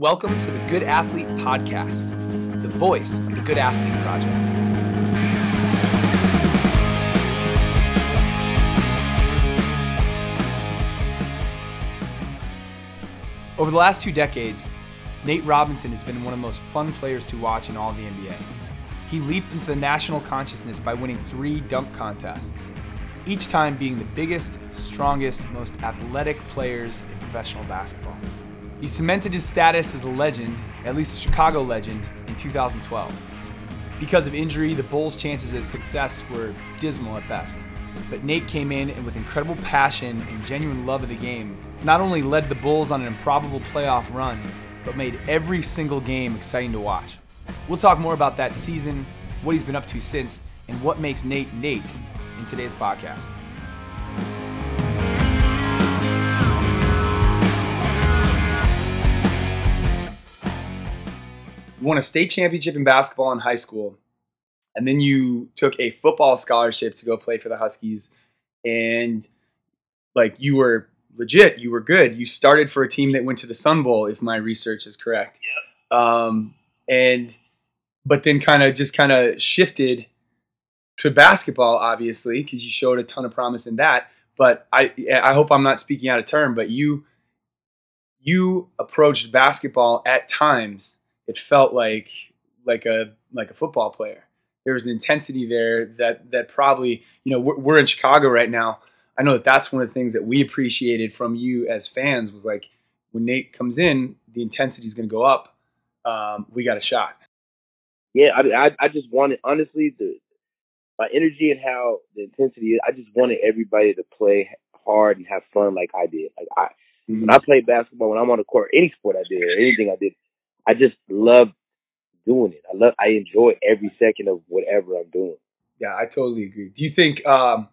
Welcome to the Good Athlete Podcast, the voice of the Good Athlete Project. Over the last two decades, Nate Robinson has been one of the most fun players to watch in all of the NBA. He leaped into the national consciousness by winning three dunk contests, each time being the biggest, strongest, most athletic players in professional basketball. He cemented his status as a legend, at least a Chicago legend, in 2012. Because of injury, the Bulls' chances of success were dismal at best. But Nate came in and, with incredible passion and genuine love of the game, not only led the Bulls on an improbable playoff run, but made every single game exciting to watch. We'll talk more about that season, what he's been up to since, and what makes Nate Nate in today's podcast. You won a state championship in basketball in high school, and then you took a football scholarship to go play for the Huskies, and like you were legit, you were good. You started for a team that went to the Sun Bowl, if my research is correct. Yep. Um, and but then kind of just kind of shifted to basketball, obviously, because you showed a ton of promise in that. But I I hope I'm not speaking out of turn, but you you approached basketball at times. It felt like like a like a football player. There was an intensity there that that probably you know we're, we're in Chicago right now. I know that that's one of the things that we appreciated from you as fans was like when Nate comes in, the intensity is going to go up. Um, we got a shot. Yeah, I, I I just wanted honestly the my energy and how the intensity is. I just wanted everybody to play hard and have fun like I did. Like I Mm-hmm. when I played basketball, when I'm on the court, any sport I did anything I did, I just love doing it. I love I enjoy every second of whatever I'm doing. Yeah, I totally agree. Do you think? Um,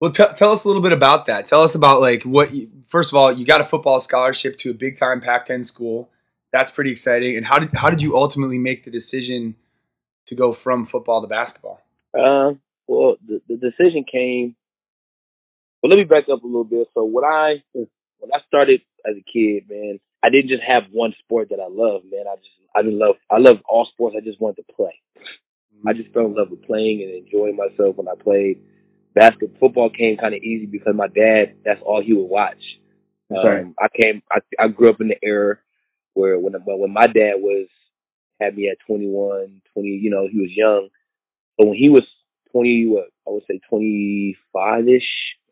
well, t- tell us a little bit about that. Tell us about like what. You, first of all, you got a football scholarship to a big time Pac-10 school. That's pretty exciting. And how did how did you ultimately make the decision to go from football to basketball? Uh, well, the, the decision came. Well, let me back up a little bit. So when I when I started as a kid, man, I didn't just have one sport that I loved, man. I just I didn't love I love all sports. I just wanted to play. I just fell in love with playing and enjoying myself when I played. Basketball, football came kind of easy because my dad, that's all he would watch. That's um, right. I came, I, I grew up in the era where when, when my dad was, had me at 21, 20, you know, he was young. But when he was 20, what, I would say 25-ish,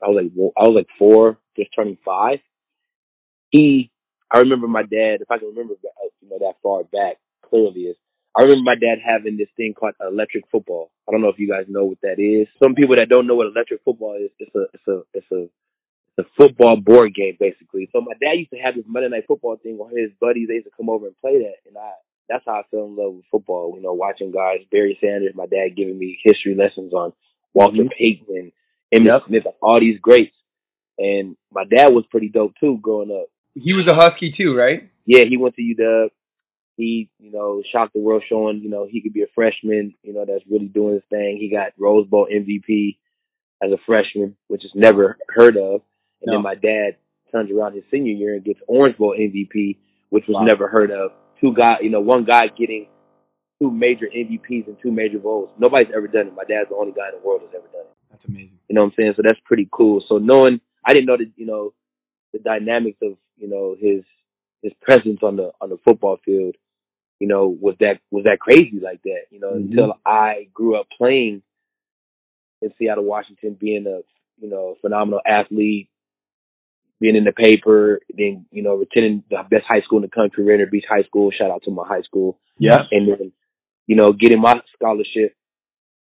I was like, I was like four, just turning five. He, I remember my dad, if I can remember, uh, you know, that far back clearly is, I remember my dad having this thing called electric football. I don't know if you guys know what that is. Some people that don't know what electric football is, it's a, it's a, it's a, it's a football board game basically. So my dad used to have this Monday night football thing where his buddies they used to come over and play that, and I, that's how I fell in love with football. You know, watching guys, Barry Sanders, my dad giving me history lessons on Walter Mhm. Payton, Emmitt Yep. Smith, all these greats. And my dad was pretty dope too growing up. He was a Husky too, right? Yeah, he went to UW. He, you know, shocked the world showing, you know, he could be a freshman, you know, that's really doing his thing. He got Rose Bowl MVP as a freshman, which is never heard of. And No. then my dad turns around his senior year and gets Orange Bowl MVP, which was Wow. never heard of. Two guy, you know, one guy getting two major MVPs and two major bowls. Nobody's ever done it. My dad's the only guy in the world that's ever done it. That's amazing. You know what I'm saying? So that's pretty cool. So knowing, I didn't know that, you know, the dynamics of, you know, his, his presence on the, on the football field, you know, was that, was that crazy like that, you know, Mhm. until I grew up playing in Seattle, Washington, being a, you know, phenomenal athlete, being in the paper, then, you know, attending the best high school in the country, Rainier Beach High School. Shout out to my high school Yeah. and then you know getting my scholarship,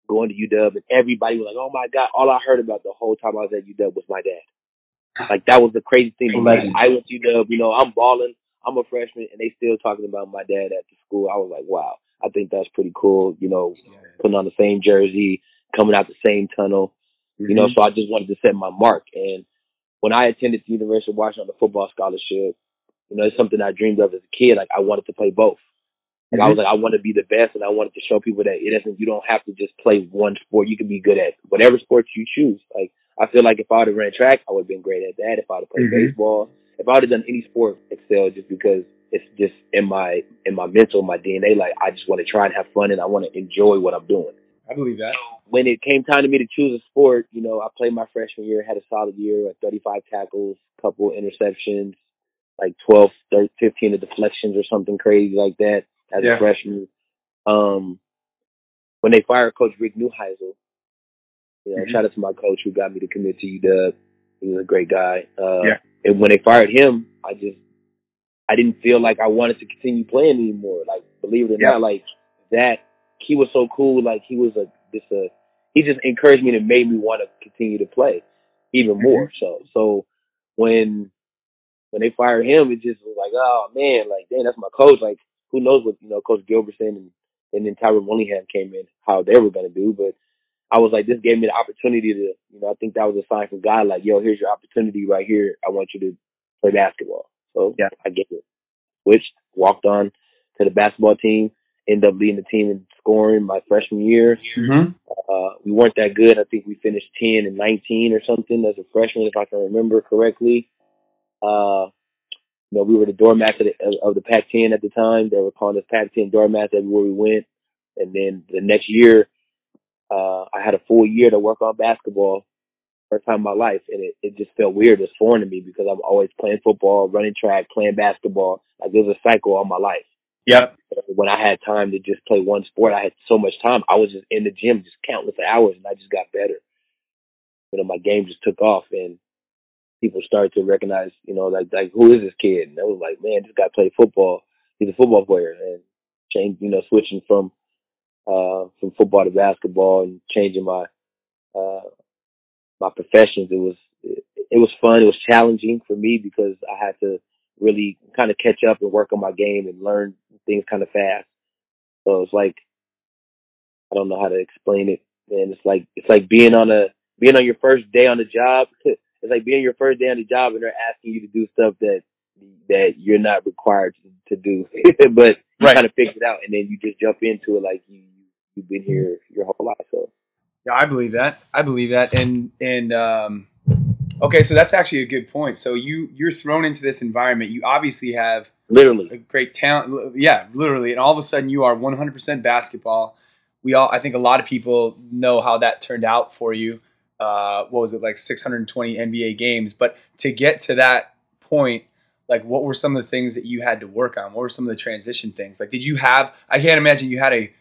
going to UW, and everybody was like, "Oh my god!" All I heard about the whole time I was at UW was my dad. Like that was the crazy thing. me. I went to UW, you know, I'm balling, I'm a freshman, and they still talking about my dad at the school. I was like, "Wow, I think that's pretty cool." You know, putting on the same jersey, coming out the same tunnel. You know, mm-hmm. so I just wanted to set my mark. And when I attended the University of Washington on the football scholarship, you know, it's something I dreamed of as a kid. Like I wanted to play both. Like I was like, I want to be the best, and I wanted to show people that it isn't. You don't have to just play one sport. You can be good at whatever sport you choose. Like I feel like if I would have ran track, I would have been great at that. If I would have played Mhm. baseball, if I would have done any sport, excel just because it's just in my in my mental, my DNA. Like I just want to try and have fun, and I want to enjoy what I'm doing. I believe that. When it came time to me to choose a sport, you know, I played my freshman year, had a solid year, like 35 tackles, couple interceptions, like 12, 13, 15 of deflections or something crazy like that as Yeah. a freshman. Um, when they fired Coach Rick Neuheisel, you know, Mhm. shout out to my coach who got me to commit to UW. He was a great guy. Uh, Yeah. And when they fired him, I just, I didn't feel like I wanted to continue playing anymore. Like, believe it or Yeah. not, like that, he was so cool. Like, he was a, just a, he just encouraged me and made me want to continue to play even more. So, so when, when they fired him, it just was like, oh man, like, dang, that's my coach. Like, who knows what, you know, Coach Gilbertson and, and then Tyrone Willingham came in, how they were going to do. But I was like, this gave me the opportunity to, you know, I think that was a sign from God, like, yo, here's your opportunity right here. I want you to play basketball. So Yeah. I get it. Which walked on to the basketball team, ended up leading the team in scoring my freshman year. Mm-hmm. Uh, we weren't that good. I think we finished 10 and 19 or something as a freshman, if I can remember correctly. Uh, you know, we were the doormats of the, of the Pac-10 at the time. They were calling us Pac-10 doormats everywhere we went. And then the next year, uh, I had a full year to work on basketball, first time in my life, and it, it just felt weird. It's foreign to me because I'm always playing football, running track, playing basketball. Like it was a cycle all my life. Yep. When I had time to just play one sport, I had so much time. I was just in the gym, just countless hours, and I just got better. You know, my game just took off, and people started to recognize, you know, like like who is this kid? And I was like, man, this guy played football. He's a football player, and change, you know, switching from uh from football to basketball and changing my uh my professions. It was it, it was fun. It was challenging for me because I had to really kind of catch up and work on my game and learn things kind of fast. So it's like I don't know how to explain it, man. It's like it's like being on a being on your first day on the job. It's like being your first day on the job and they're asking you to do stuff that that you're not required to, to do, but you Right. kind of figure it out and then you just jump into it like you you've been here your whole life. So Yeah, I believe that. I believe that. And and um, okay, so that's actually a good point. So you you're thrown into this environment. You obviously have literally, a great talent. Yeah, literally, and all of a sudden you are 100% basketball. We all, I think, a lot of people know how that turned out for you. Uh, what was it like 620 NBA games? But to get to that point, like, what were some of the things that you had to work on? What were some of the transition things? Like, did you have? I can't imagine you had a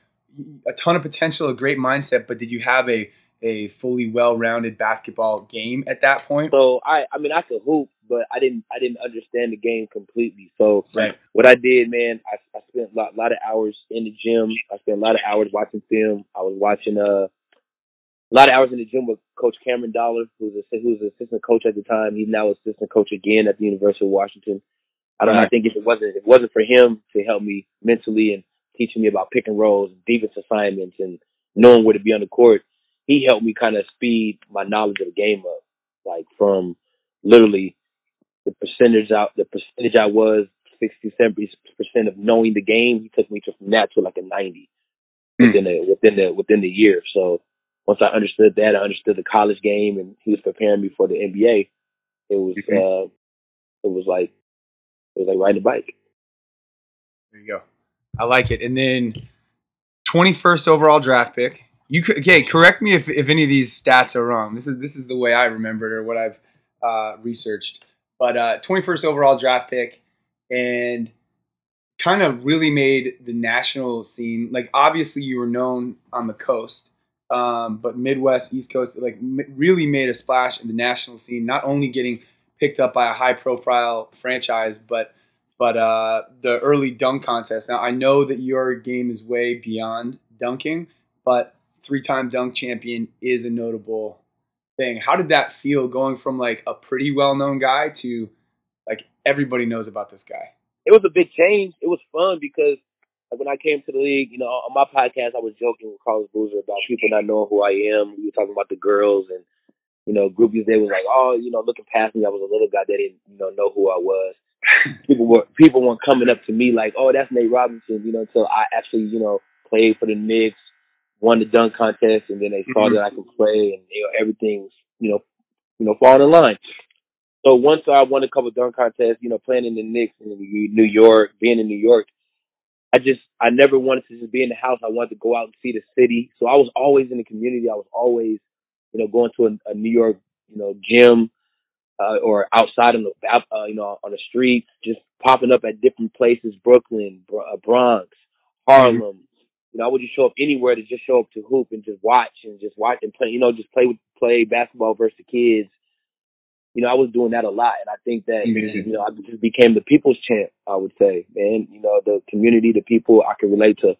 a ton of potential, a great mindset, but did you have a a fully well-rounded basketball game at that point? So I, I mean, I could hoop, but I didn't, I didn't understand the game completely. So Right. what I did, man, I, I spent a lot, lot of hours in the gym. I spent a lot of hours watching film. I was watching uh, a lot of hours in the gym with Coach Cameron Dollar, who's a, who was an assistant coach at the time. He's now assistant coach again at the University of Washington. I don't know. I think if it wasn't, if it wasn't for him to help me mentally and teaching me about pick and rolls, defense assignments, and knowing where to be on the court, he helped me kind of speed my knowledge of the game up. Like from literally the percentage out, the percentage I was 60, 70 percent of knowing the game. He took me to from that to like a 90 Hmm. within the within the within the year. So once I understood that, I understood the college game, and he was preparing me for the NBA. It was Mhm. uh, it was like it was like riding a bike. There you go. I like it. And then 21st overall draft pick. You could, okay? Correct me if, if any of these stats are wrong. This is this is the way I remember it or what I've uh, researched. But uh, 21st overall draft pick, and kind of really made the national scene. Like obviously you were known on the coast, um, but Midwest, East Coast, like m- really made a splash in the national scene. Not only getting picked up by a high profile franchise, but but uh, the early dunk contest. Now I know that your game is way beyond dunking, but three-time dunk champion is a notable thing. How did that feel going from like a pretty well-known guy to like everybody knows about this guy? It was a big change. It was fun because like when I came to the league, you know, on my podcast, I was joking with Carlos Boozer about people not knowing who I am. We were talking about the girls and, you know, groupies. They was like, oh, you know, looking past me. I was a little guy. They didn't, you know, know who I was. People were people weren't coming up to me like, oh, that's Nate Robinson, you know, until I actually, you know, played for the Knicks, won the dunk contest, and then they saw Mhm. that I could play, and you know, everything's, you know, you know, falling in line. So once I won a couple dunk contests, you know, playing in the Knicks in New York, being in New York, I just I never wanted to just be in the house. I wanted to go out and see the city. So I was always in the community. I was always, you know, going to a, a New York, you know, gym uh, or outside on the uh, you know on the streets, just popping up at different places, Brooklyn, uh, Bronx, Harlem. Mm-hmm. You know, I would just show up anywhere to just show up to hoop and just watch and just watch and play. You know, just play with play basketball versus the kids you know, I was doing that a lot, and I think that you know, I just became the people's champ. I would say, man, you know, the community, the people I can relate to,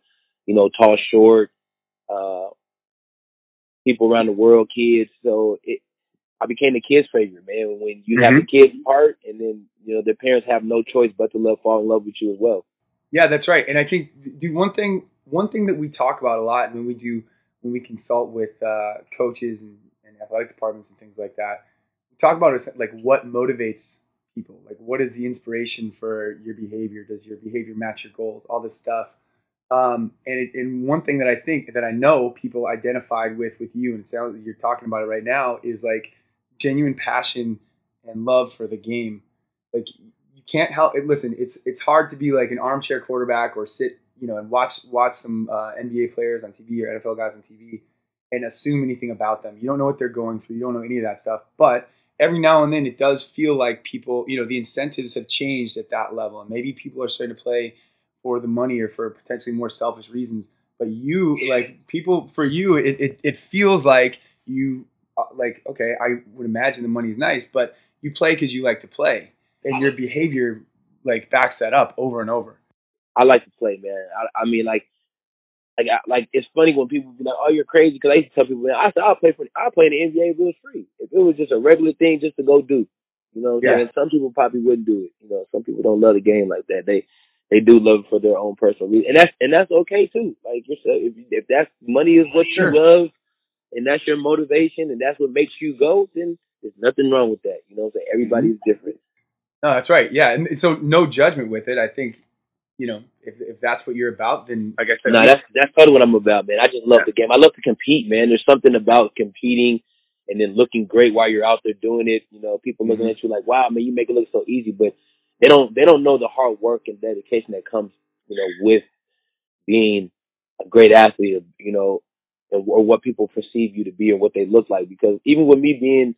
you know, tall, short, uh, people around the world, kids. So it, I became the kids' favorite, man. When you mm-hmm. have a kid's part, and then you know, their parents have no choice but to love, fall in love with you as well. Yeah, that's right. And I think, do one thing, one thing that we talk about a lot when we do when we consult with uh, coaches and, and athletic departments and things like that we talk about like what motivates people like what is the inspiration for your behavior does your behavior match your goals all this stuff um, and, it, and one thing that i think that i know people identified with with you and it sounds like you're talking about it right now is like genuine passion and love for the game like you can't help it listen it's it's hard to be like an armchair quarterback or sit you know and watch watch some uh, nba players on tv or nfl guys on tv and assume anything about them you don't know what they're going through you don't know any of that stuff but every now and then it does feel like people, you know, the incentives have changed at that level. And maybe people are starting to play for the money or for potentially more selfish reasons. But you, like people, for you, it, it, it feels like you, Uh, like, okay, I would imagine the money's nice, but you play because you like to play. And your behavior, like, backs that up over and over. I like to play, man. I, I mean, like, like, I, like it's funny when people be like, "Oh, you're crazy," because I used to tell people, "I said I'll play for, I'll play in the NBA if it was free. If it was just a regular thing, just to go do." You know, yeah. and some people probably wouldn't do it. You know, some people don't love the game like that. They they do love it for their own personal reason, and that's and that's okay too. Like if if that's money is what sure. you love, and that's your motivation, and that's what makes you go, then there's nothing wrong with that. You know, so everybody's mm-hmm. different. No, that's right. Yeah, and so no judgment with it. I think you know, if, if that's what you're about, then I guess no, that's that's totally what I'm about, man. I just love yeah. the game. I love to compete, man. There's something about competing and then looking great while you're out there doing it. You know, people looking mm-hmm. at you like, wow, man, you make it look so easy, but they don't they don't know the hard work and dedication that comes, you know, with being a great athlete, you know, or what people perceive you to be and what they look like. Because even with me being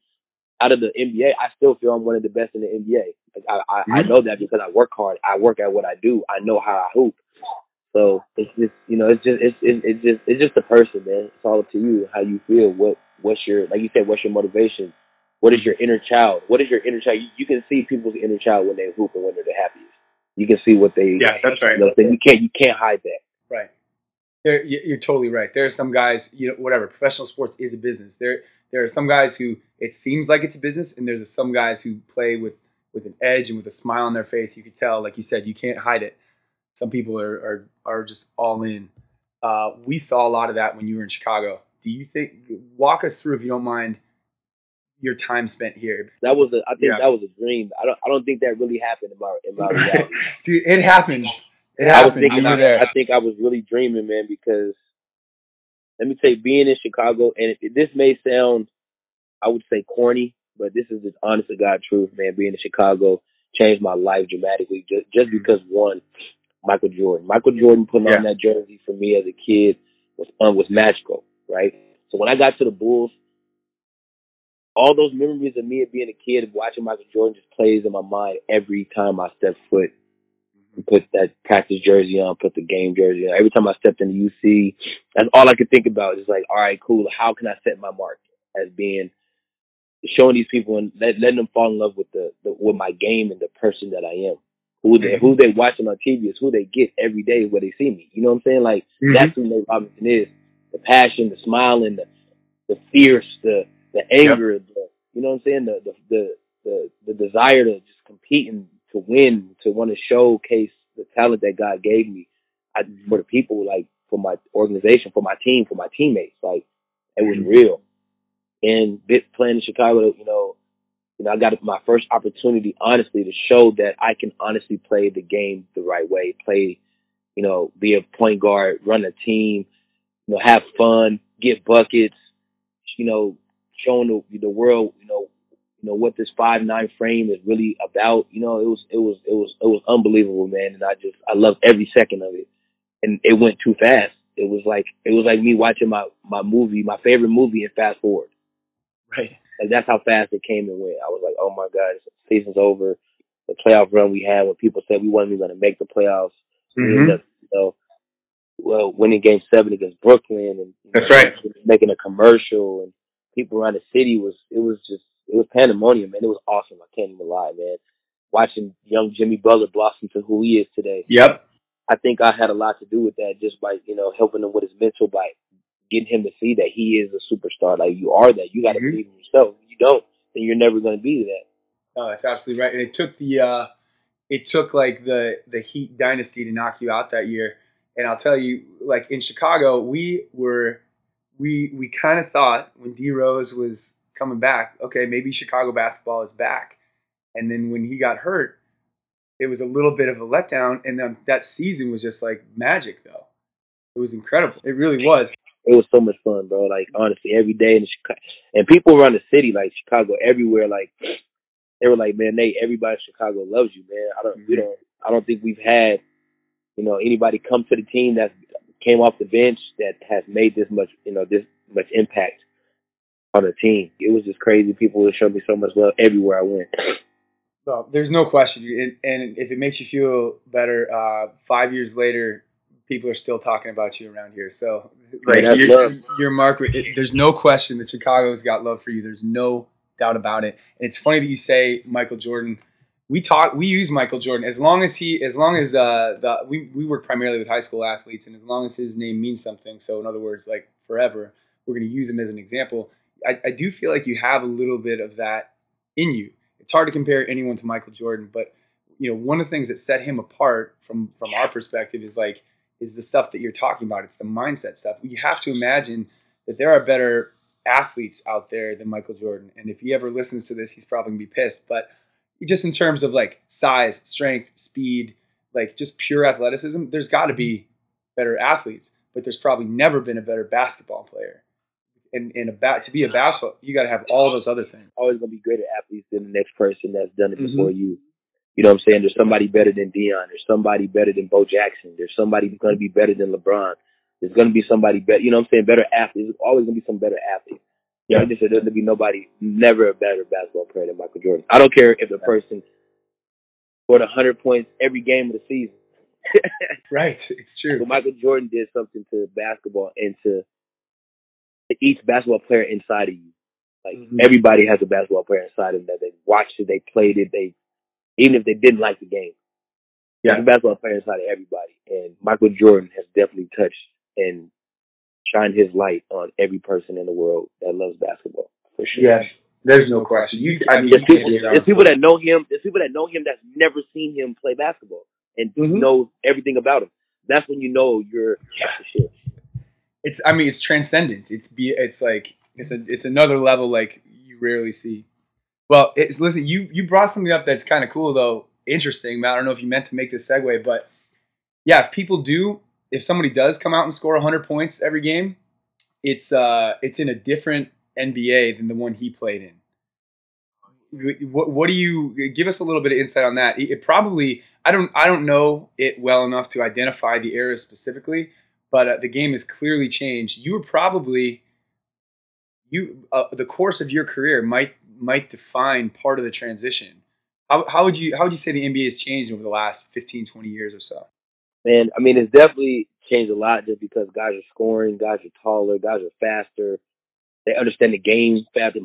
out of the NBA, I still feel I'm one of the best in the NBA. Like I, I, mm-hmm. I know that because I work hard. I work at what I do. I know how I hoop. So it's just, you know, it's just, it's, it's, it's just, it's just a person, man. It's all up to you how you feel. What, what's your, like you said, what's your motivation? What is your inner child? What is your inner child? You, you can see people's inner child when they hoop and when they're the happiest. You can see what they. Yeah, that's right. You, know, you can't, you can't hide that. You're, you're totally right. There are some guys, you know, whatever. Professional sports is a business. There, there are some guys who it seems like it's a business, and there's some guys who play with with an edge and with a smile on their face. You could tell, like you said, you can't hide it. Some people are are, are just all in. Uh, we saw a lot of that when you were in Chicago. Do you think? Walk us through, if you don't mind, your time spent here. That was a. I think yeah. that was a dream. I don't. I don't think that really happened in my in my reality. Dude, it happened. It. I was thinking. I, I, think I was really dreaming, man, because let me say, being in Chicago, and it, this may sound, I would say, corny, but this is just honest to God truth, man. Being in Chicago changed my life dramatically just just mm-hmm. because one, Michael Jordan. Michael Jordan putting yeah. on that jersey for me as a kid was fun, was magical, right? So when I got to the Bulls, all those memories of me being a kid watching Michael Jordan just plays in my mind every time I step foot put that practice jersey on, put the game jersey on. Every time I stepped into UC, that's all I could think about. Is like, all right, cool. How can I set my mark as being showing these people and let, letting them fall in love with the, the with my game and the person that I am. Who they who they watching on TV is who they get every day where they see me. You know what I'm saying? Like mm-hmm. that's who Nate Robinson is. The passion, the smiling, the the fierce, the the anger, yep. the you know what I'm saying? The the the the, the desire to just compete and to win, to want to showcase the talent that God gave me I, for the people, like for my organization, for my team, for my teammates. Like it was mm-hmm. real. And playing in Chicago, you know, you know, I got my first opportunity, honestly, to show that I can honestly play the game the right way, play, you know, be a point guard, run a team, you know, have fun, get buckets, you know, showing the, the world, you know, you know what this five nine frame is really about. You know, it was it was it was it was unbelievable, man. And I just I loved every second of it. And it went too fast. It was like it was like me watching my my movie, my favorite movie, and fast forward. Right. Like that's how fast it came and went. I was like, oh my god, season's over. The playoff run we had when people said we weren't even going to make the playoffs. Mhm. up, you know, well, winning Game Seven against Brooklyn, and That's know, right. making a commercial, and people around the city was it was just it was pandemonium, man. It was awesome. I can't even lie, man. Watching young Jimmy Butler blossom to who he is today, Yep. I think I had a lot to do with that, just by you know helping him with his mental, by getting him to see that he is a superstar. Like you are that. You got to Mhm. believe in yourself. If you don't, then you're never going to be that. Oh, that's absolutely right. And it took the uh it took like the the Heat dynasty to knock you out that year. And I'll tell you, like in Chicago, we were we we kind of thought when D Rose was coming back, okay, maybe Chicago basketball is back. And then when he got hurt, it was a little bit of a letdown. And then that season was just like magic, though. It was incredible. It really was. It was so much fun, bro. Like honestly, every day in Chicago, and people around the city, like Chicago, everywhere, like they were like, man, Nate, everybody in Chicago loves you, man. I don't, we Mhm. don't, I don't think we've had, you know, anybody come to the team that came off the bench that has made this much, you know, this much impact on the team. It was just crazy. People would show me so much love everywhere I went. Well, there's no question, and, and if it makes you feel better, uh, five years later, people are still talking about you around here. So, like, that's your, your mark, it, there's no question that Chicago's got love for you. There's no doubt about it. And it's funny that you say Michael Jordan. We talk, we use Michael Jordan as long as he, as long as uh, the we we work primarily with high school athletes, and as long as his name means something. So, in other words, like forever, we're going to use him as an example. I, I do feel like you have a little bit of that in you it's hard to compare anyone to Michael Jordan, but you know, one of the things that set him apart from from our perspective is like is the stuff that you're talking about. It's the mindset stuff. You have to imagine that there are better athletes out there than Michael Jordan. And if he ever listens to this, he's probably gonna be pissed. But just in terms of like size, strength, speed, like just pure athleticism, there's got to be mm-hmm. better athletes. But there's probably never been a better basketball player. And, and a bat to be a basketball, you got to have all those other things. Always gonna be greater athletes than the next person that's done it Mhm. before you. You know what I'm saying? There's somebody better than Deion. There's somebody better than Bo Jackson. There's somebody who's to be better than LeBron. There's going to be somebody better. You know what I'm saying? Better athletes. There's always going to be some better athletes. You know, Yeah. just there's going to be nobody, never a better basketball player than Michael Jordan. I don't care if the person scored 100 points every game of the season. Right, it's true. But Michael Jordan did something to basketball and to each basketball player inside of you. Like Mhm. everybody has a basketball player inside of them that they watched it, they played it, they even if they didn't like the game. Yeah. There's a basketball player inside of everybody. And Michael Jordan has definitely touched and shined his light on every person in the world that loves basketball. For sure. Yes, there's no question. You, I mean, There's people, there's people that know him. There's people that know him that's never seen him play basketball and Mhm. know everything about him. That's when you know you're Yeah. It's I mean it's transcendent. It's be it's like it's a it's another level like you rarely see. Well, it's listen, you you brought something up that's kind of cool though, interesting. I don't know if you meant to make this segue, but yeah, if people do, if somebody does come out and score 100 points every game, it's uh it's in a different NBA than the one he played in. What, what do you give us a little bit of insight on that? It, it probably I don't I don't know it well enough to identify the era specifically, but uh, the game has clearly changed. You were probably you uh, the course of your career might might define part of the transition. How, how would you how would you say the NBA has changed over the last 15, 20 years or so? Man, I mean, it's definitely changed a lot just because guys are scoring, guys are taller, guys are faster. They understand the game faster,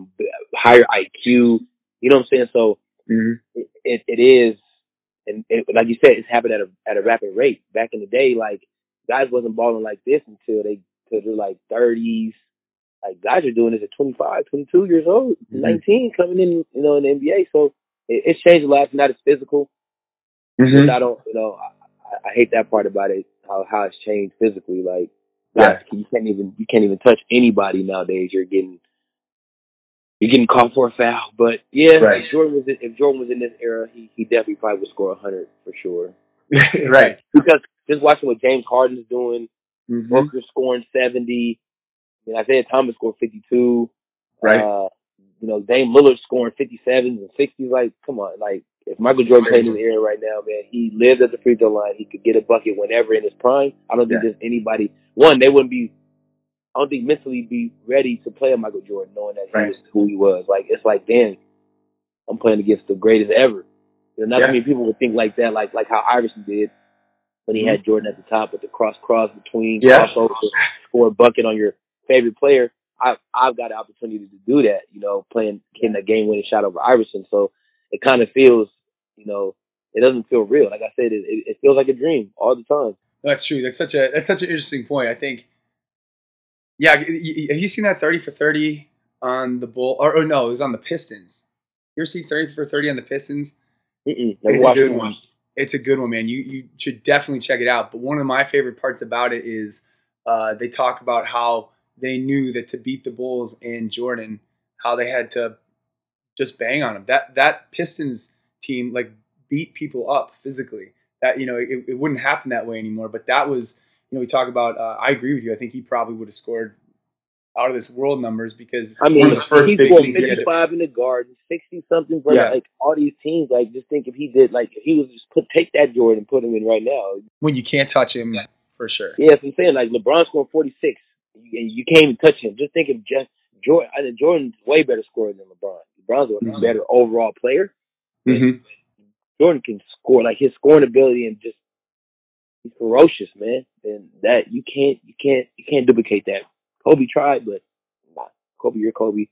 higher IQ. You know what I'm saying? So it, it, it is, and it, like you said, it's happened at a at a rapid rate. Back in the day, like guys wasn't balling like this until they until they're like 30s. Like guys are doing this at 25, 22 years old, Mhm. 19 coming in, you know, in the NBA. So it, it's changed a lot. It's not as physical. Mhm. I don't, you know, I, I hate that part about it. How how it's changed physically. Like, guys, you can't even you can't even touch anybody nowadays. You're getting you're getting called for a foul. But yeah, Right. if Jordan was in, if Jordan was in this era, he he definitely probably would score hundred for sure. right. Because just watching what James Harden's doing, Mhm. Booker scoring seventy. I mean, Isaiah Thomas scored fifty two. Right. Uh, you know, Dame Lillard scoring 57s and 60s. Like, come on. Like, if Michael Jordan played in the era right now, man, he lived at the free throw line. He could get a bucket whenever in his prime. I don't think Yeah. there's anybody, one, they wouldn't be, I don't think mentally be ready to play a Michael Jordan knowing that he Right. was who he was. Like, it's like, damn, I'm playing against the greatest ever. You know, not Yeah. many people would think like that, like like how Iverson did when he had Jordan at the top with the cross cross between Mm-hmm. Yeah. crossover, score a bucket on your favorite player. I I've got an opportunity to do that, you know, playing getting a game winning shot over Iverson. So it kind of feels, you know, it doesn't feel real. Like I said, it, it, feels like a dream all the time. That's true. That's such a that's such an interesting point. I think. Yeah, have you seen that thirty for thirty on the bull? Or, or no, it was on the Pistons. You ever see thirty for thirty on the Pistons? Mm-mm. It's a good one. It's a good one, man. You you should definitely check it out. But one of my favorite parts about it is uh, they talk about how they knew that to beat the Bulls and Jordan, how they had to just bang on them. That that Pistons team like beat people up physically. That you know it, it wouldn't happen that way anymore. But that was you know we talk about. Uh, I agree with you. I think he probably would have scored out of this world numbers because I mean, One of the first big things he had to- 55 in the garden, 60 something but Yeah. like all these teams. Like, just think if he did, like, if he was just put take that Jordan and put him in right now. when you can't touch him for sure. Yeah, that's what I'm saying. Like, LeBron scored 46, and you, can't even touch him. Just think of just Jordan. I think Jordan's way better scorer than LeBron. LeBron's a Mhm. better overall player. Mm-hmm. Jordan can score like his scoring ability and just he's ferocious, man. And that you can't you can't you can't duplicate that. Kobe tried, but nah. Kobe, you're Kobe.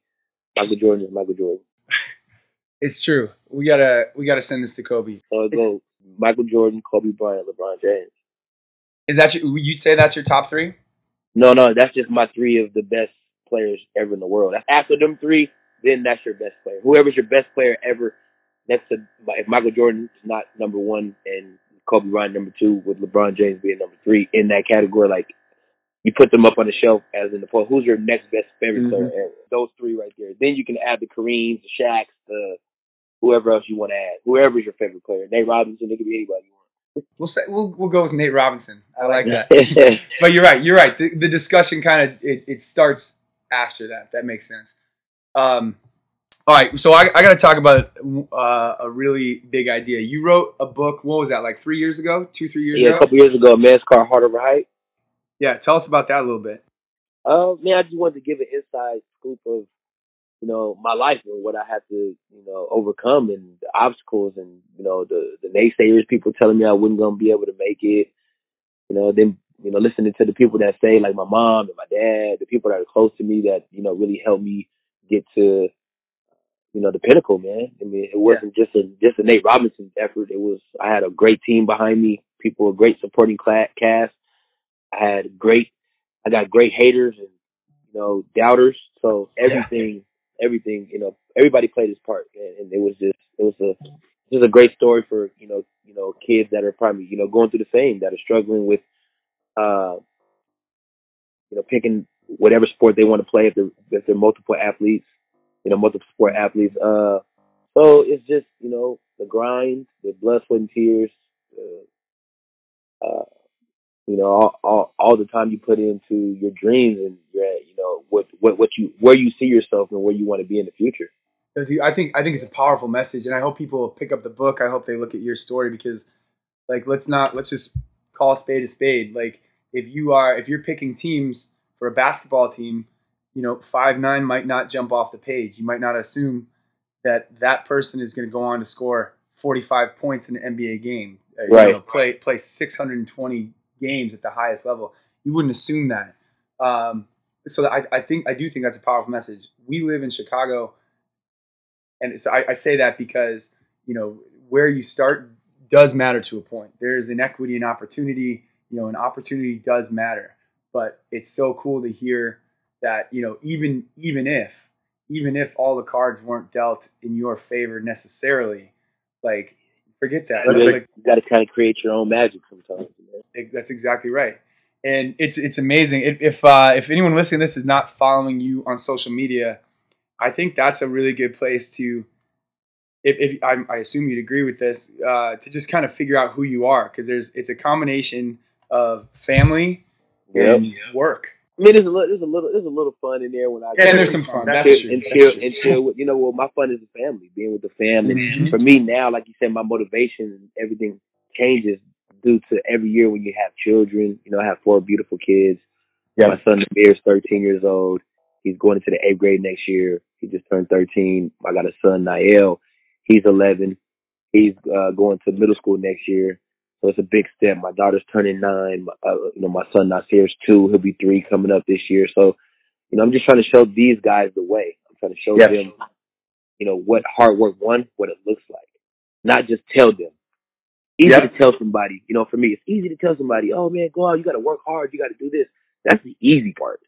Michael Jordan is Michael Jordan. It's true. We gotta we gotta send this to Kobe. So go Michael Jordan, Kobe Bryant, LeBron James. Is that your, you'd say that's your top three? No, no, that's just my three of the best players ever in the world. After them three, then that's your best player. Whoever's your best player ever, next to if Michael Jordan is not number one and Kobe Bryant number two, with LeBron James being number three in that category, like you put them up on the shelf as in the poll. Who's your next best favorite Mhm. player ever? Those three right there. Then you can add the Kareems, the Shaqs, the whoever else you want to add. Whoever's your favorite player. Nate Robinson, it could be anybody you We'll say we'll we'll go with Nate Robinson. I like that. But you're right. You're right. The, the discussion kind of it, it starts after that. That makes sense. Um, all right. So I, I got to talk about uh, a really big idea. You wrote a book. What was that? Like three years ago? Two, three years ago? yeah, a couple years ago, Men's Car Heart Over Height. Yeah. Tell us about that a little bit. Uh, man, I just wanted to give an inside scoop of, you know, my life and what I had to, you know, overcome and the obstacles and, you know, the, the naysayers, people telling me I wasn't going to be able to make it. You know, then, you know, listening to the people that say, like my mom and my dad, the people that are close to me that, you know, really helped me get to, you know, the pinnacle, man. I mean, it wasn't just a, just a Nate Robinson effort. It was, I had a great team behind me, people, a great supporting cast. I had great, I got great haters and, you know, doubters. So everything, everything, you know, everybody played his part, and, and it was just, it was a, just a great story for you know, you know, kids that are probably you know going through the same, that are struggling with, uh, you know, picking whatever sport they want to play if they're if they're multiple athletes, you know, multiple sport athletes. Uh, so it's just you know the grind, the blood, sweat, and tears. Uh, uh, you know, all, all all the time you put into your dreams and your, you know what what what you where you see yourself and where you want to be in the future. Dude, I think I think it's a powerful message, and I hope people pick up the book. I hope they look at your story because, like, let's not let's just call a spade a spade. Like, if you are if you're picking teams for a basketball team, you know, five nine might not jump off the page. You might not assume that that person is going to go on to score 45 points in an NBA game. uh, you Right. know, play play 620 games at the highest level. You wouldn't assume that. Um, so I, I think I do think that's a powerful message. We live in Chicago, and so I, I say that because you know where you start does matter to a point. There is inequity and opportunity. You know, an opportunity does matter, but it's so cool to hear that you know even even if even if all the cards weren't dealt in your favor necessarily, like forget that. Like, you gotta kind of create your own magic sometimes. Man. Ex- That's exactly right. And it's it's amazing. If if, uh, if anyone listening to this is not following you on social media, I think that's a really good place to. If, if I, I assume you'd agree with this, uh, to just kind of figure out who you are, because there's it's a combination of family Yep. and work. I mean, there's a little, there's a little, there's a little fun in there when I Yeah, go and there's some fun. That's That's true. and That's chill true. and chill with you know well my fun is the family being with the family Mhm. for me now like you said my motivation and everything changes due to every year when you have children. You know I have four beautiful kids. Yeah. my son Namir is 13 years old. He's going into the eighth grade next year. He just turned 13 I got a son Nael. He's 11 he's uh, going to middle school next year. So it's a big step. My daughter's turning nine. My, uh, you know my son Nasir's two. He'll be three coming up this year. So you know, I'm just trying to show these guys the way. I'm trying to show Yes. them, you know, what hard work one, what it looks like. Not just tell them. Easy to tell somebody, you know, for me, it's easy to tell somebody, oh man, go out, you gotta work hard, you gotta do this. That's the easy part.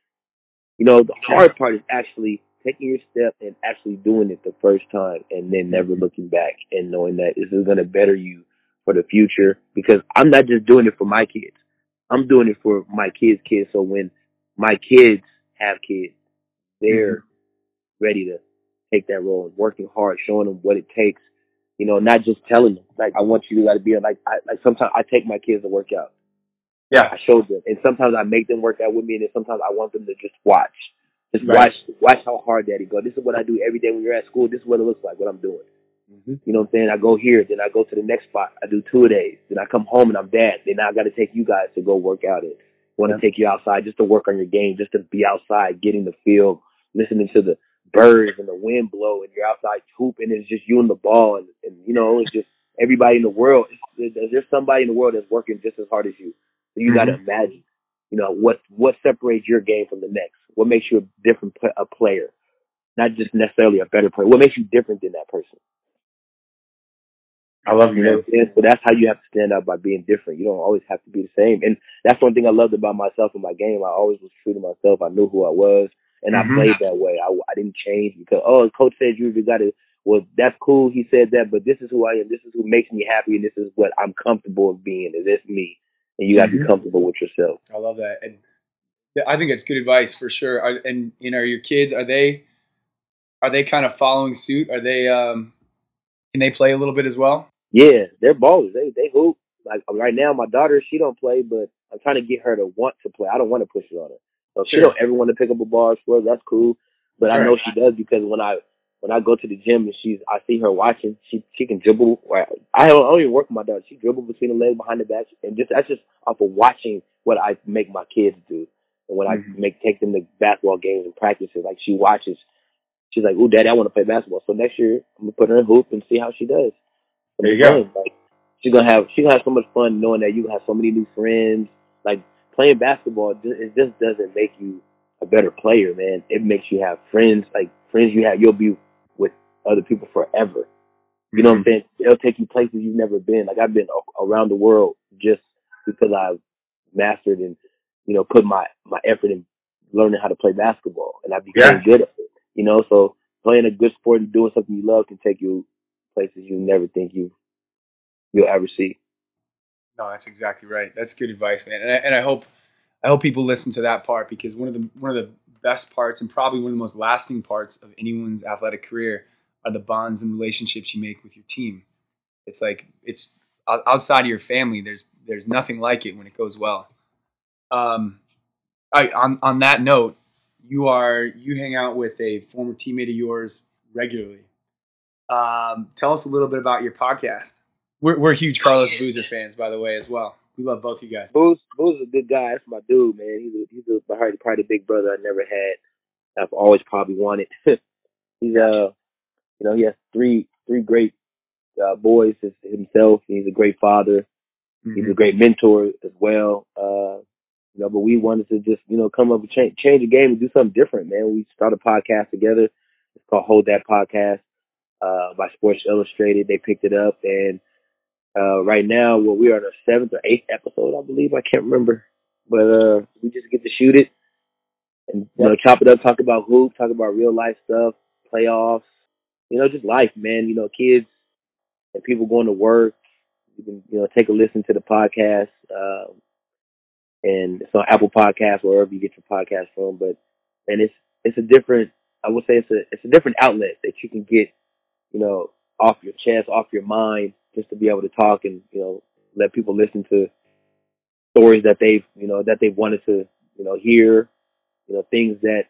You know, the hard part is actually taking your step and actually doing it the first time and then never looking back and knowing that this is gonna better you for the future because I'm not just doing it for my kids. I'm doing it for my kids' kids. So when my kids have kids, they're mm-hmm. ready to take that role and working hard, showing them what it takes. You know, not just telling them like I want you to gotta be like I like sometimes I take my kids to work out. Yeah. I show them, and sometimes I make them work out with me, and then sometimes I want them to just watch, just Right. watch, watch how hard Daddy go. This is what I do every day when you're at school. This is what it looks like. What I'm doing. Mm-hmm. You know what I'm saying? I go here, then I go to the next spot. I do two a days. Then I come home and I'm dad. Then I got to take you guys to go work out It want to Yeah. take you outside just to work on your game, just to be outside, getting the field, listening to the birds and the wind blow, and you're outside hooping. And it's just you and the ball, and, and you know, it's just everybody in the world. There's there's somebody in the world that's working just as hard as you. So you got to mm-hmm. imagine, you know, what what separates your game from the next. What makes you a different a player, not just necessarily a better player. What makes you different than that person? I love you, You know man. what I'm saying? So that's how you have to stand out by being different. You don't always have to be the same. And that's one thing I loved about myself in my game. I always was true to myself. I knew who I was and Mhm. I played that way. I, I didn't change because, oh, coach said you got to, well, that's cool. He said that, but this is who I am. This is who makes me happy. And this is what I'm comfortable with being. Is this me? And you got to Mhm. be comfortable with yourself. I love that, and I think it's good advice for sure. Are, and you know, your kids are they are they kind of following suit? Are they um, can they play a little bit as well? Yeah, they're ballers. They they hoop. Like right now, my daughter, she don't play, but I'm trying to get her to want to play. I don't want to push it on her. So if she Sure. don't ever want to pick up a ball or score, that's cool. But I know Right. she does because when I when I go to the gym and she's I see her watching, she she can dribble. I don't, I don't even work with my daughter. She dribbles between the legs, behind the back, and just that's just off of watching what I make my kids do. And when Mhm. I make take them to basketball games and practices, like she watches, she's like, "Ooh, daddy, I want to play basketball." So next year, I'm gonna put her in hoop and see how she does. There you go. Like she's gonna have she's gonna have so much fun knowing that you have so many new friends. Like playing basketball, it just doesn't make you a better player, man. It makes you have friends, like friends you have. You'll be with other people forever. You know what I'm mm-hmm. saying? They'll take you places you've never been. Like I've been around the world just because I've mastered and you know put my my effort in learning how to play basketball, and I became Yeah. good at it. You know, so playing a good sport and doing something you love can take you places you never think you you'll ever see. No, that's exactly right. That's good advice, man. And I, and I hope I hope people listen to that part because one of the one of the best parts and probably one of the most lasting parts of anyone's athletic career are the bonds and relationships you make with your team. It's like it's outside of your family. There's there's nothing like it when it goes well. Um, I, on on that note, you are you hang out with a former teammate of yours regularly. Um, tell us a little bit about your podcast. We're, we're huge Carlos Boozer fans, by the way, as well. We love both you guys. Boo's Boo's a good guy. That's my dude, man. He's a he's a probably probably the big brother I never had. I've always probably wanted. he's uh you know he has three three great uh, boys himself. He's a great father. He's a great mentor as well. Uh, you know, but we wanted to just, you know, come up and change, change the game and do something different, man. We started a podcast together. It's called HOLDAT Podcast, uh, by Sports Illustrated. They picked it up and, uh, right now, well, we're on our seventh or eighth episode, I believe. I can't remember, but, uh, we just get to shoot it and, you know, chop it up, talk about hoop, talk about real life stuff, playoffs, you know, just life, man. You know, kids and people going to work, you can you know take a listen to the podcast, um, and it's on Apple Podcasts wherever you get your podcast from. But and it's it's a different. I would say it's a it's a different outlet that you can get, you know, off your chest, off your mind, just to be able to talk and you know let people listen to stories that they've you know that they've wanted to you know hear you know, things that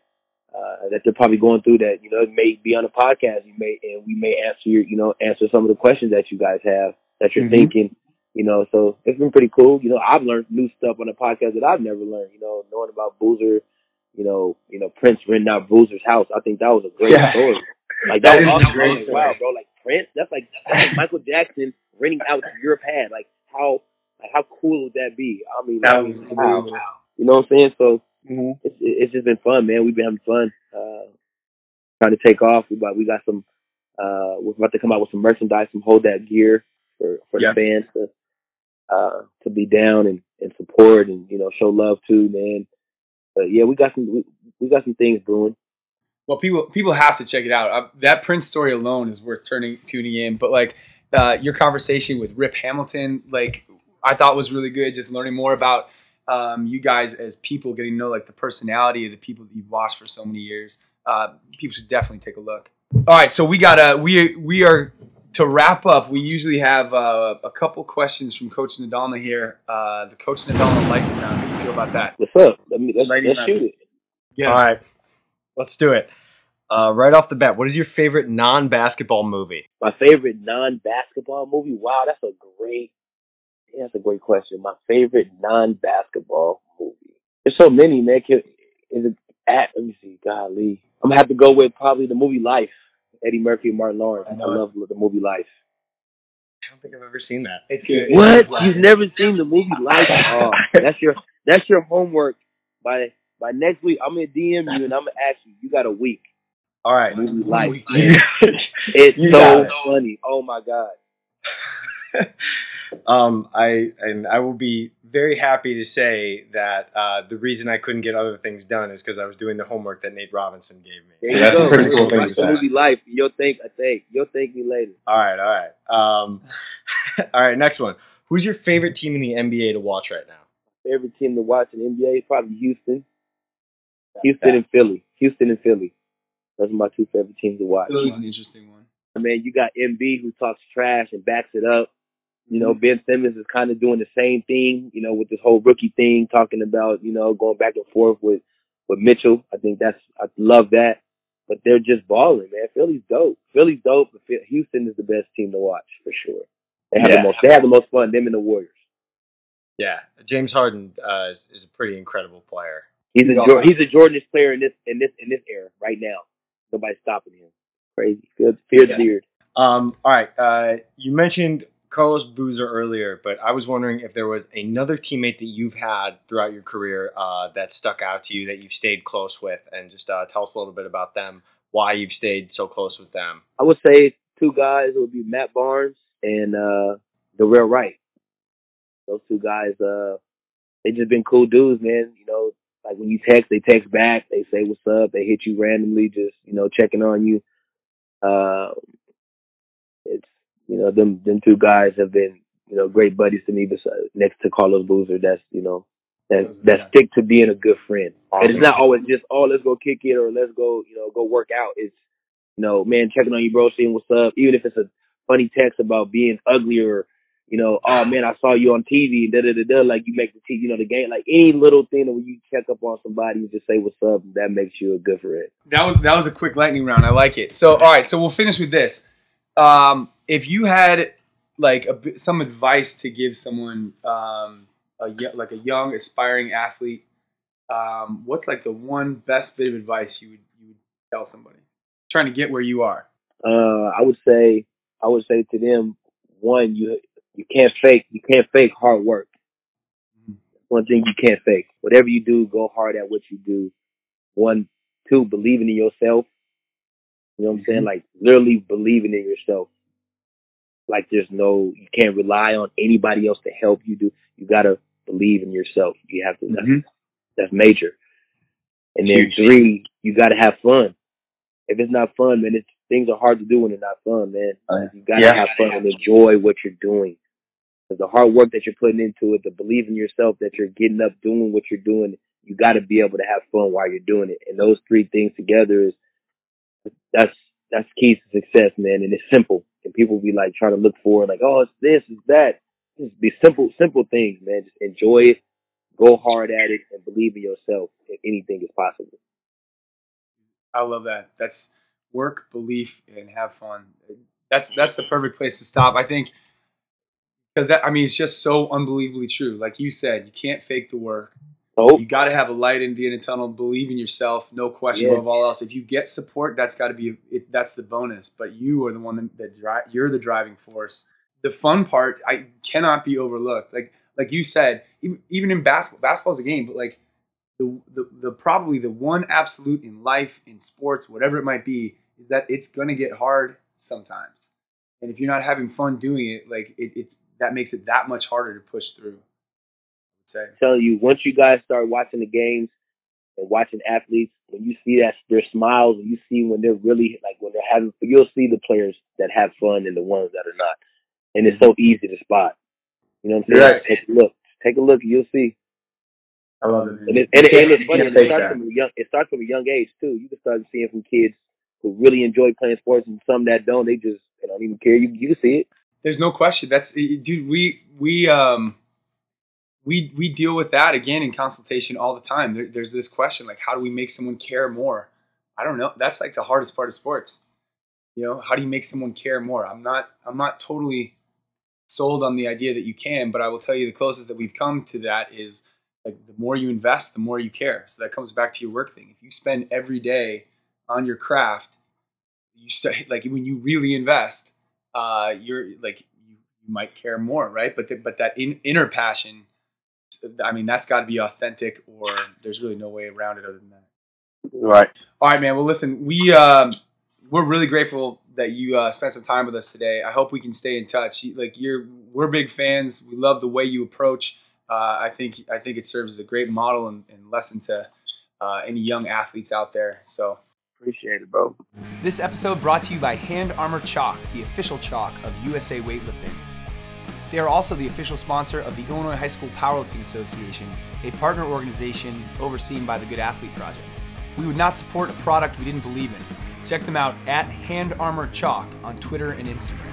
uh, that they're probably going through that you know may be on a podcast. You may and we may answer your, you know answer some of the questions that you guys have that you're Mhm. thinking. You know, so it's been pretty cool. You know, I've learned new stuff on the podcast that I've never learned. You know, knowing about Boozer, you know, you know Prince renting out Boozer's house. I think that was a great Yeah. story. Like That that, is was awesome. great was wow, bro, like Prince, that's like, that's like Michael Jackson renting out your pad. Like how like how cool would that be? I mean, That was wow. unbelievable. You know what I'm saying? So Mm-hmm. it's it's just been fun, man. We've been having fun. Uh, trying to take off. We got we got some. Uh, we're about to come out with some merchandise, some HOLDAT gear for for Yeah. the fans to uh to be down and and support and you know show love to, man. But yeah, we got some we, we got some things brewing. Well, people people have to check it out. Uh, that Prince story alone is worth turning tuning in. But like uh, your conversation with Rip Hamilton, like I thought was really good. Just learning more about um, you guys as people, getting to know like the personality of the people that you've watched for so many years. Uh, people should definitely take a look. All right, so we got a we we are to wrap up. We usually have uh, a couple questions from Coach Nadalna here. Uh, the Coach Nadalna lightning round. How do you feel about that? What's up? Let me let's, let's shoot it. Yeah. All right, let's do it. Uh, right off the bat, what is your favorite non-basketball movie? My favorite non-basketball movie. Wow, that's a great. Yeah, that's a great question. My favorite non-basketball movie. There's so many, man. Can, is it at? Let me see. Golly, I'm gonna have to go with probably the movie Life. Eddie Murphy and Martin Lawrence. I I, love the movie Life. I don't think I've ever seen that. It's good. What? You've never seen the movie Life? Oh, that's your that's your homework. By by next week, I'm gonna DM you and I'm gonna ask you. You got a week. All right. Movie Life. Yeah. It's You so got it. funny. Oh my god. um, I and I will be very happy to say that uh, the reason I couldn't get other things done is because I was doing the homework that Nate Robinson gave me. There you That's a pretty cool thing to say. movie Life. You'll thank. I think you'll thank me later. All right, all right, um, all right. Next one. Who's your favorite team in the NBA to watch right now? Favorite team to watch in the NBA probably Houston. Houston and Philly. Houston and Philly. Those are my two favorite teams to watch. Philly's an interesting one. Man, you got Embiid who talks trash and backs it up. You know, Ben Simmons is kind of doing the same thing, you know, with this whole rookie thing, talking about, you know, going back and forth with, with Mitchell. I think that's, I love that. But they're just balling, man. Philly's dope. Philly's dope, but Houston is the best team to watch for sure. They have Yeah. the most, they have the most fun, them and the Warriors. Yeah, James Harden uh, is, is a pretty incredible player. He's a he's a Jordanish player in this in this in this era right now. Nobody's stopping him. Crazy. Fear, fear Yeah. Um, all right, uh, you mentioned Carlos Boozer earlier, but I was wondering if there was another teammate that you've had throughout your career uh, that stuck out to you that you've stayed close with, and just uh, tell us a little bit about them, why you've stayed so close with them. I would say two guys would be Matt Barnes and uh Dorell Wright. Those two guys, uh, they just been cool dudes, man. You know, like when you text, they text back, they say what's up, they hit you randomly, just you know, checking on you. Uh, you know, them them two guys have been you know great buddies to me. Besides, next to Carlos Boozer, that's you know that that stick to being a good friend. And it's not always just oh let's go kick it or let's go you know go work out. It's you know man checking on you bro, seeing what's up. Even if it's a funny text about being ugly or you know oh man I saw you on TV and da da da da like you make the t you know the game like any little thing that when you check up on somebody and just say what's up that makes you a good friend. That was that was a quick lightning round. I like it. So all right, so we'll finish with this. Um, if you had like a, some advice to give someone um, a like a young aspiring athlete, um, what's like the one best bit of advice you would you would tell somebody trying to get where you are? Uh, I would say I would say to them one you you can't fake you can't fake hard work. One thing you can't fake. Whatever you do, go hard at what you do. One, two, believing in yourself. You know what I'm saying? Like literally believing in yourself. Like there's no, you can't rely on anybody else to help you do. You gotta believe in yourself. You have to. That's, Mhm. that's major. And then Huge. three, you gotta have fun. If it's not fun, man, it's things are hard to do when they're not fun, man. Yeah. You gotta Yeah. have fun and enjoy what you're doing. Cause the hard work that you're putting into it, the believe in yourself that you're getting up doing what you're doing, you got to be able to have fun while you're doing it. And those three things together is that's that's key to success, man. And it's simple. And people be like trying to look for like, oh, it's this, it's that. Just be simple, simple things, man. Just enjoy it, go hard at it and believe in yourself, anything is possible. I love that. That's work, belief, and have fun. That's that's the perfect place to stop. I think because that I mean it's just so unbelievably true. Like you said, you can't fake the work. You got to have a light in the end of tunnel. Believe in yourself, no question Yeah. above all else. If you get support, that's got to be it, that's the bonus. But you are the one that, that dri- you're the driving force. The fun part I cannot be overlooked. Like like you said, even, even in basketball, basketball's a game, but like the, the the probably the one absolute in life, in sports, whatever it might be, is that it's gonna get hard sometimes. And if you're not having fun doing it, like it, it's that makes it that much harder to push through. Telling you, once you guys start watching the games and watching athletes, when you see that their smiles, and you see when they're really like when they're having, you'll see the players that have fun and the ones that are not, and it's so easy to spot. You know what I'm saying? Right. Take a look, take a look, you'll see. I love it. And, it, and, it, and it's funny. It starts from a young. It starts from a young age too. You can start seeing from kids who really enjoy playing sports and some that don't. They just they don't even care. You you can see it. There's no question. That's dude. We we um we we deal with that again in consultation all the time. There, there's this question like, how do we make someone care more? I don't know. That's like the hardest part of sports. You know, how do you make someone care more? I'm not I'm not totally sold on the idea that you can, but I will tell you the closest that we've come to that is like the more you invest, the more you care. So that comes back to your work thing. If you spend every day on your craft, you start like when you really invest, uh, you're like you, might care more, right? But the, but that in, inner passion, I mean, that's got to be authentic, or there's really no way around it other than that. Right. All right, man. Well, listen, we um, we're really grateful that you uh, spent some time with us today. I hope we can stay in touch. Like you're, we're big fans. We love the way you approach. Uh, I think I think it serves as a great model and, and lesson to uh, any young athletes out there. So Appreciate it, bro. this episode brought to you by Hand Armor Chalk, the official chalk of USA Weightlifting. They are also the official sponsor of the Illinois High School Powerlifting Association, a partner organization overseen by the Good Athlete Project. We would not support a product we didn't believe in. Check them out at Hand Armor Chalk on Twitter and Instagram.